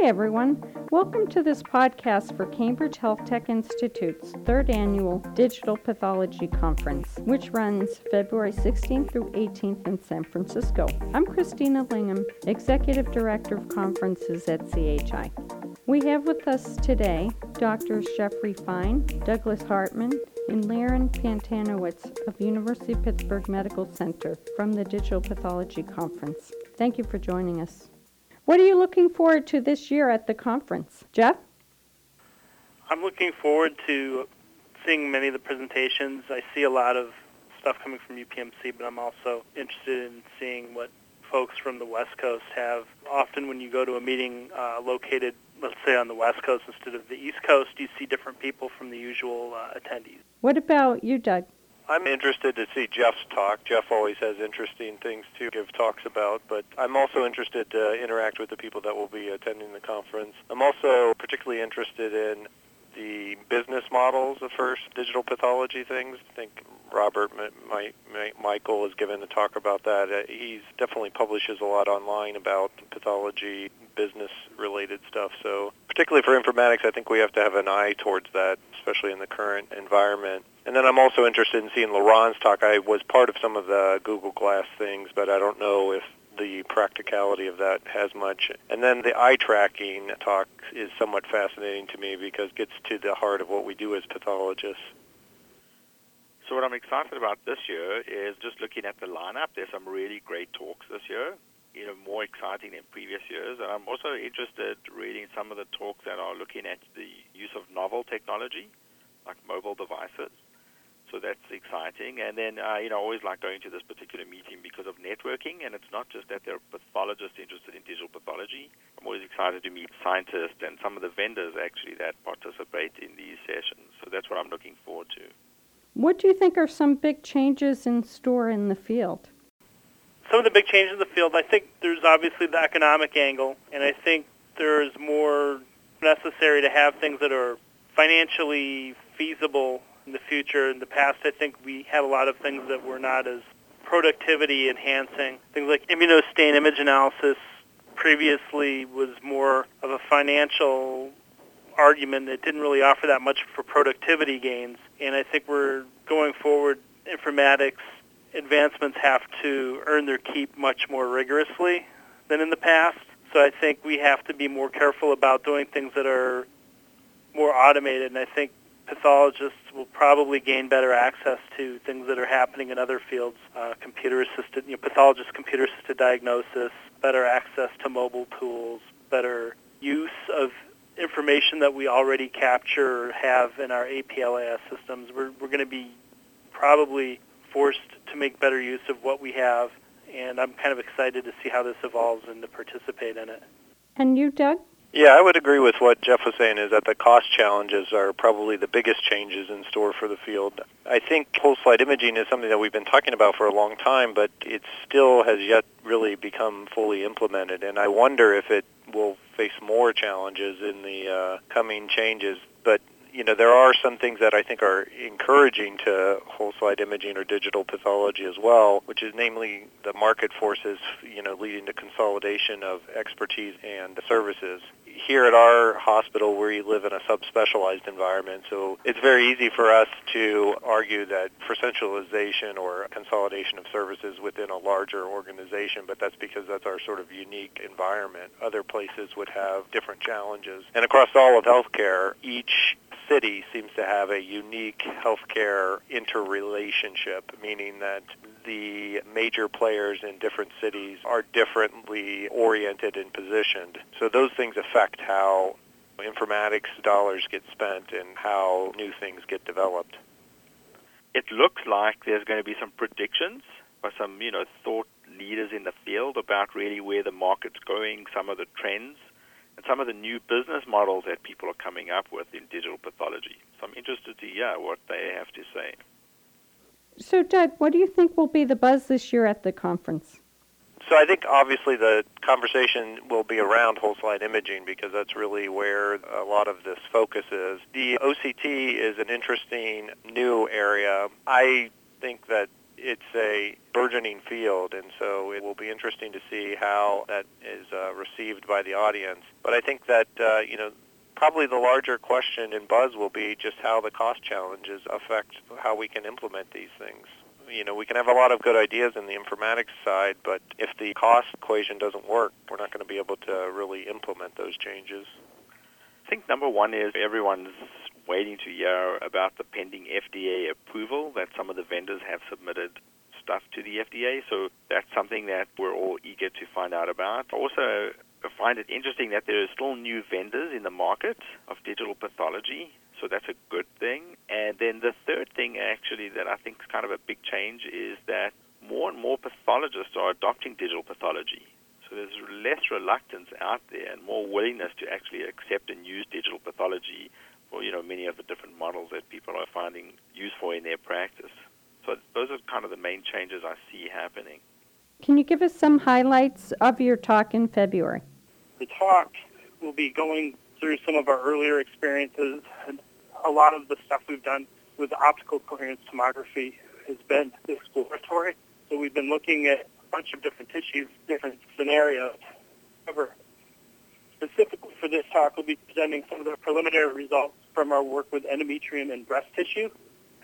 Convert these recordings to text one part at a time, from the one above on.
Hi, everyone. Welcome to this podcast for Cambridge Health Tech Institute's third annual Digital Pathology Conference, which runs February 16th through 18th in San Francisco. I'm Christina Lingham, Executive Director of Conferences at CHI. We have with us today Drs. Jeffrey Fine, Douglas Hartman, and Liron Pantanowitz of University of Pittsburgh Medical Center from the Digital Pathology Conference. Thank you for joining us. What are you looking forward to this year at the conference? Jeff? I'm looking forward to seeing many of the presentations. I see a lot of stuff coming from UPMC, but I'm also interested in seeing what folks from the West Coast have. Often when you go to a meeting uh, located, let's say, on the West Coast instead of the East Coast, you see different people from the usual uh, attendees. What about you, Doug? I'm interested to see Jeff's talk. Jeff always has interesting things to give talks about, but I'm also interested to interact with the people that will be attending the conference. I'm also particularly interested in the business models of first digital pathology things. I think Robert my, my, Michael has given a talk about that. Uh, he definitely publishes a lot online about pathology business related stuff. So particularly for informatics, I think we have to have an eye towards that, especially in the current environment. And then I'm also interested in seeing Liron's talk. I was part of some of the Google Glass things, but I don't know if the practicality of that has much. And then the eye tracking talk is somewhat fascinating to me because it gets to the heart of what we do as pathologists. So what I'm excited about this year is just looking at the lineup. There's some really great talks this year, you know, more exciting than previous years. And I'm also interested reading some of the talks that are looking at the use of novel technology, like mobile devices. So that's exciting. And then, uh, you know, I always like going to this particular meeting because of networking. And it's not just that there are pathologists interested in digital pathology. I'm always excited to meet scientists and some of the vendors actually that participate in these sessions. So that's what I'm looking forward to. What do you think are some big changes in store in the field? Some of the big changes in the field, I think there's obviously the economic angle, and I think there's more necessary to have things that are financially feasible in the future. In the past, I think we had a lot of things that were not as productivity enhancing. Things like immunostain image analysis previously was more of a financial argument that didn't really offer that much for productivity gains. And I think we're going forward, informatics advancements have to earn their keep much more rigorously than in the past. So I think we have to be more careful about doing things that are more automated. And I think pathologists will probably gain better access to things that are happening in other fields, uh, computer-assisted, you know, computer-assisted diagnosis, better access to mobile tools, better use of information that we already capture or have in our APLIS systems. We're, we're going to be probably forced to make better use of what we have, and I'm kind of excited to see how this evolves and to participate in it. And you, Doug? Yeah, I would agree with what Jeff was saying is that the cost challenges are probably the biggest changes in store for the field. I think whole slide imaging is something that we've been talking about for a long time, but it still has yet really become fully implemented. And I wonder if it will face more challenges in the uh, coming changes. You know, there are some things that I think are encouraging to whole slide imaging or digital pathology as well, which is namely the market forces, you know, leading to consolidation of expertise and services here at our hospital we live in a subspecialized environment, so it's very easy for us to argue that for centralization or consolidation of services within a larger organization, but that's because that's our sort of unique environment. Other places would have different challenges. And across all of healthcare, each city seems to have a unique healthcare interrelationship, meaning that the major players in different cities are differently oriented and positioned. So those things affect how informatics dollars get spent and how new things get developed. It looks like there's going to be some predictions by some, you know, thought leaders in the field about really where the market's going, some of the trends and some of the new business models that people are coming up with in digital pathology. So I'm interested to hear what they have to say. So, Doug, what do you think will be the buzz this year at the conference? So I think obviously the conversation will be around whole slide imaging because that's really where a lot of this focus is. The OCT is an interesting new area. I think that it's a burgeoning field, and so it will be interesting to see how that is uh, received by the audience. But I think that uh, you know probably the larger question in Buzz will be just how the cost challenges affect how we can implement these things. You know, we can have a lot of good ideas in the informatics side, but if the cost equation doesn't work, we're not going to be able to really implement those changes. I think number one is everyone's waiting to hear about the pending FDA approval that some of the vendors have submitted stuff to the FDA. So that's something that we're all eager to find out about. Also, I find it interesting that there are still new vendors in the market of digital pathology. So that's a good thing. And then the third thing, actually, that I think is kind of a big change is that more and more pathologists are adopting digital pathology. So there's less reluctance out there and more willingness to actually accept and use digital pathology for you know many of the different models that people are finding useful in their practice. So those are kind of the main changes I see happening. Can you give us some highlights of your talk in February? The talk will be going through some of our earlier experiences. And a lot of the stuff we've done with optical coherence tomography has been exploratory. So we've been looking at a bunch of different tissues, different scenarios. However, specifically for this talk, we'll be presenting some of the preliminary results from our work with endometrium and breast tissue.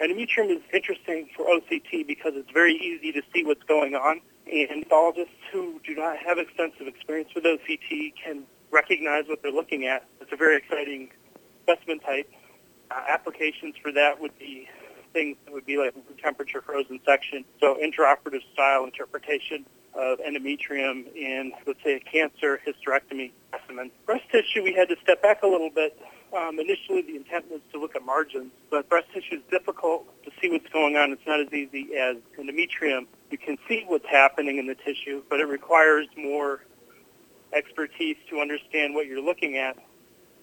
Endometrium is interesting for OCT because it's very easy to see what's going on, and pathologists who do not have extensive experience with OCT can recognize what they're looking at. It's a very exciting specimen type. Uh, applications for that would be things that would be like temperature frozen section, so intraoperative style interpretation of endometrium in, let's say, a cancer hysterectomy specimen. Breast tissue, we had to step back a little bit. Um, initially, the intent was to look at margins, but breast tissue is difficult to see what's going on. It's not as easy as endometrium. You can see what's happening in the tissue, but it requires more expertise to understand what you're looking at.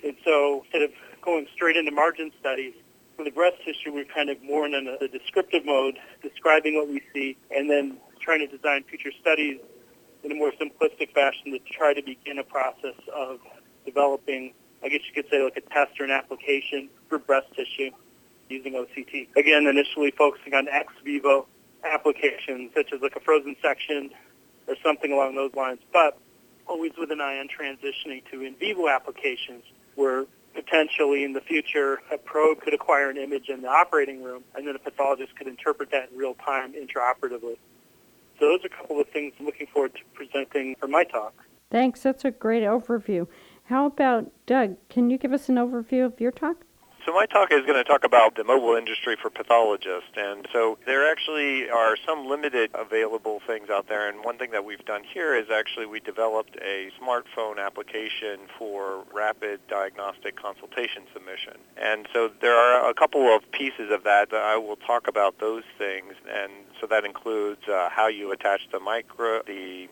And so instead of going straight into margin studies, for the breast tissue, we're kind of more in a, a descriptive mode, describing what we see, and then trying to design future studies in a more simplistic fashion to try to begin a process of developing, I guess you could say, like a test or an application for breast tissue using OCT. Again, initially focusing on ex vivo applications, such as like a frozen section or something along those lines, but always with an eye on transitioning to in vivo applications where potentially in the future a probe could acquire an image in the operating room and then a pathologist could interpret that in real time intraoperatively. So those are a couple of things I'm looking forward to presenting for my talk. Thanks. That's a great overview. How about Doug? Can you give us an overview of your talk? So my talk is going to talk about the mobile industry for pathologists. And so there actually are some limited available things out there. And one thing that we've done here is actually we developed a smartphone application for rapid diagnostic consultation submission. And so there are a couple of pieces of that. that I will talk about those things. And so that includes uh, how you attach the micro, the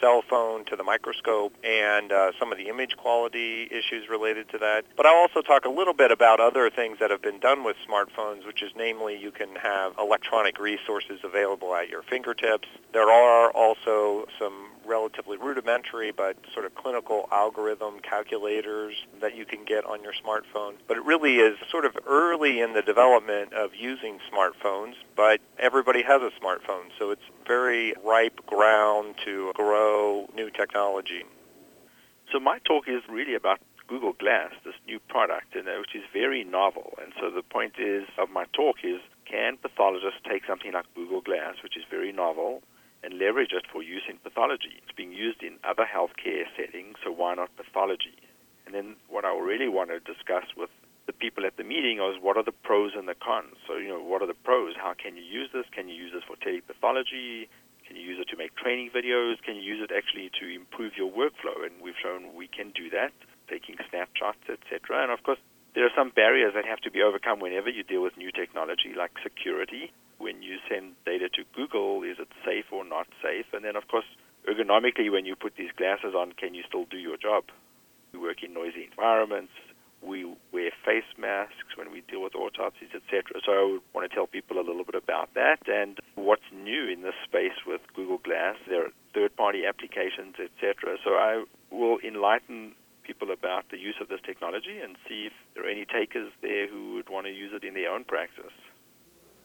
cell phone to the microscope and uh, some of the image quality issues related to that. But I'll also talk a little bit about other things that have been done with smartphones, which is namely you can have electronic resources available at your fingertips. There are also some relatively rudimentary but sort of clinical algorithm calculators that you can get on your smartphone. But it really is sort of early in the development of using smartphones, but everybody has a smartphone, so it's very ripe ground to grow new technology. So my talk is really about Google Glass, this new product, you uh, know, which is very novel. And so the point is of my talk is, can pathologists take something like Google Glass, which is very novel, and leverage it for use in pathology. It's being used in other healthcare settings, so why not pathology? And then what I really want to discuss with the people at the meeting is what are the pros and the cons. So, you know, what are the pros? How can you use this? Can you use this for telepathology? Can you use it to make training videos? Can you use it actually to improve your workflow? And we've shown we can do that, taking snapshots, etc. And of course, there are some barriers that have to be overcome whenever you deal with new technology, like security when you send data to Google, is it safe or not safe? And then, of course, ergonomically, when you put these glasses on, can you still do your job? We work in noisy environments. We wear face masks when we deal with autopsies, etc. So I want to tell people a little bit about that and what's new in this space with Google Glass. There are third-party applications, etc. So I will enlighten people about the use of this technology and see if there are any takers there who would want to use it in their own practice.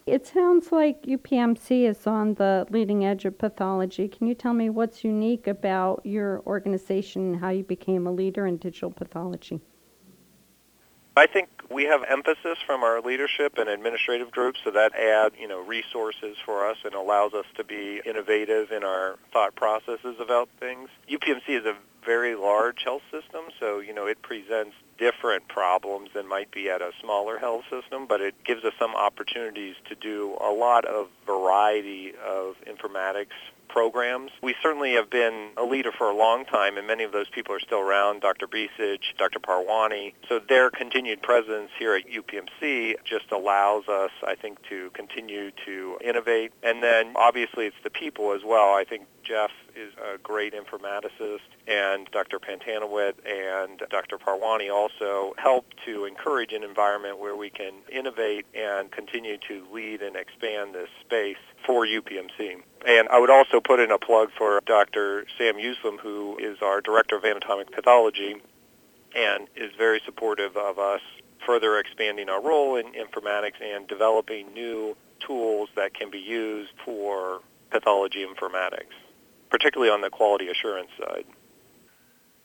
It sounds like UPMC is on the leading edge of pathology. Can you tell me what's unique about your organization and how you became a leader in digital pathology? I think we have emphasis from our leadership and administrative groups, so that adds, you know, resources for us and allows us to be innovative in our thought processes about things. UPMC is a very large health system, so you know it presents different problems than might be at a smaller health system, but it gives us some opportunities to do a lot of variety of informatics programs. We certainly have been a leader for a long time, and many of those people are still around, Dr. Becich, Dr. Parwani. So their continued presence here at UPMC just allows us, I think, to continue to innovate. And then obviously it's the people as well. I think Jeff is a great informaticist, and Dr. Pantanowitz and Dr. Parwani also help to encourage an environment where we can innovate and continue to lead and expand this space for UPMC. And I would also put in a plug for Dr. Sam Yousem, who is our Director of Anatomic Pathology and is very supportive of us further expanding our role in informatics and developing new tools that can be used for pathology informatics particularly on the quality assurance side.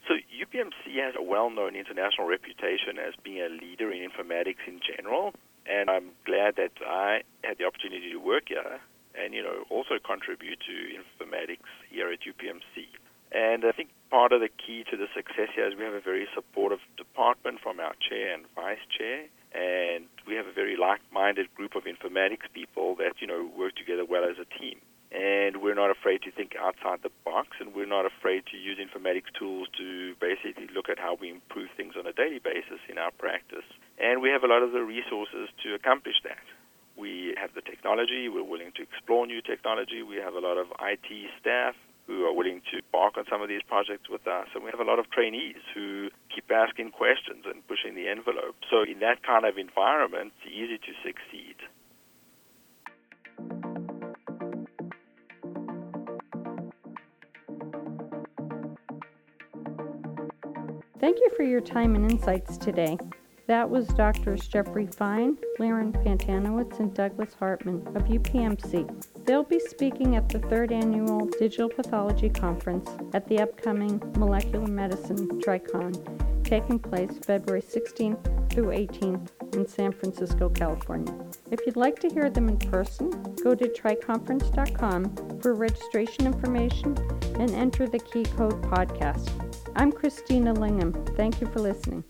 So UPMC has a well-known international reputation as being a leader in informatics in general, and I'm glad that I had the opportunity to work here and you know also contribute to informatics here at UPMC. And I think part of the key to the success here is we have a very supportive department from our chair and vice chair, and we have a very like-minded group of informatics people that you know work together well as a team and we're not afraid to think outside the box, and we're not afraid to use informatics tools to basically look at how we improve things on a daily basis in our practice. And we have a lot of the resources to accomplish that. We have the technology, we're willing to explore new technology, we have a lot of IT staff who are willing to embark on some of these projects with us, and we have a lot of trainees who keep asking questions and pushing the envelope. So in that kind of environment, it's easy to succeed. Thank you for your time and insights today. That was Drs. Jeffrey Fine, Liron Pantanowitz, and Douglas Hartman of UPMC. They'll be speaking at the third annual Digital Pathology Conference at the upcoming Molecular Medicine TriCon, taking place February 16th through 18th in San Francisco, California. If you'd like to hear them in person, go to triconference.com for registration information and enter the key code podcast. I'm Christina Lingham. Thank you for listening.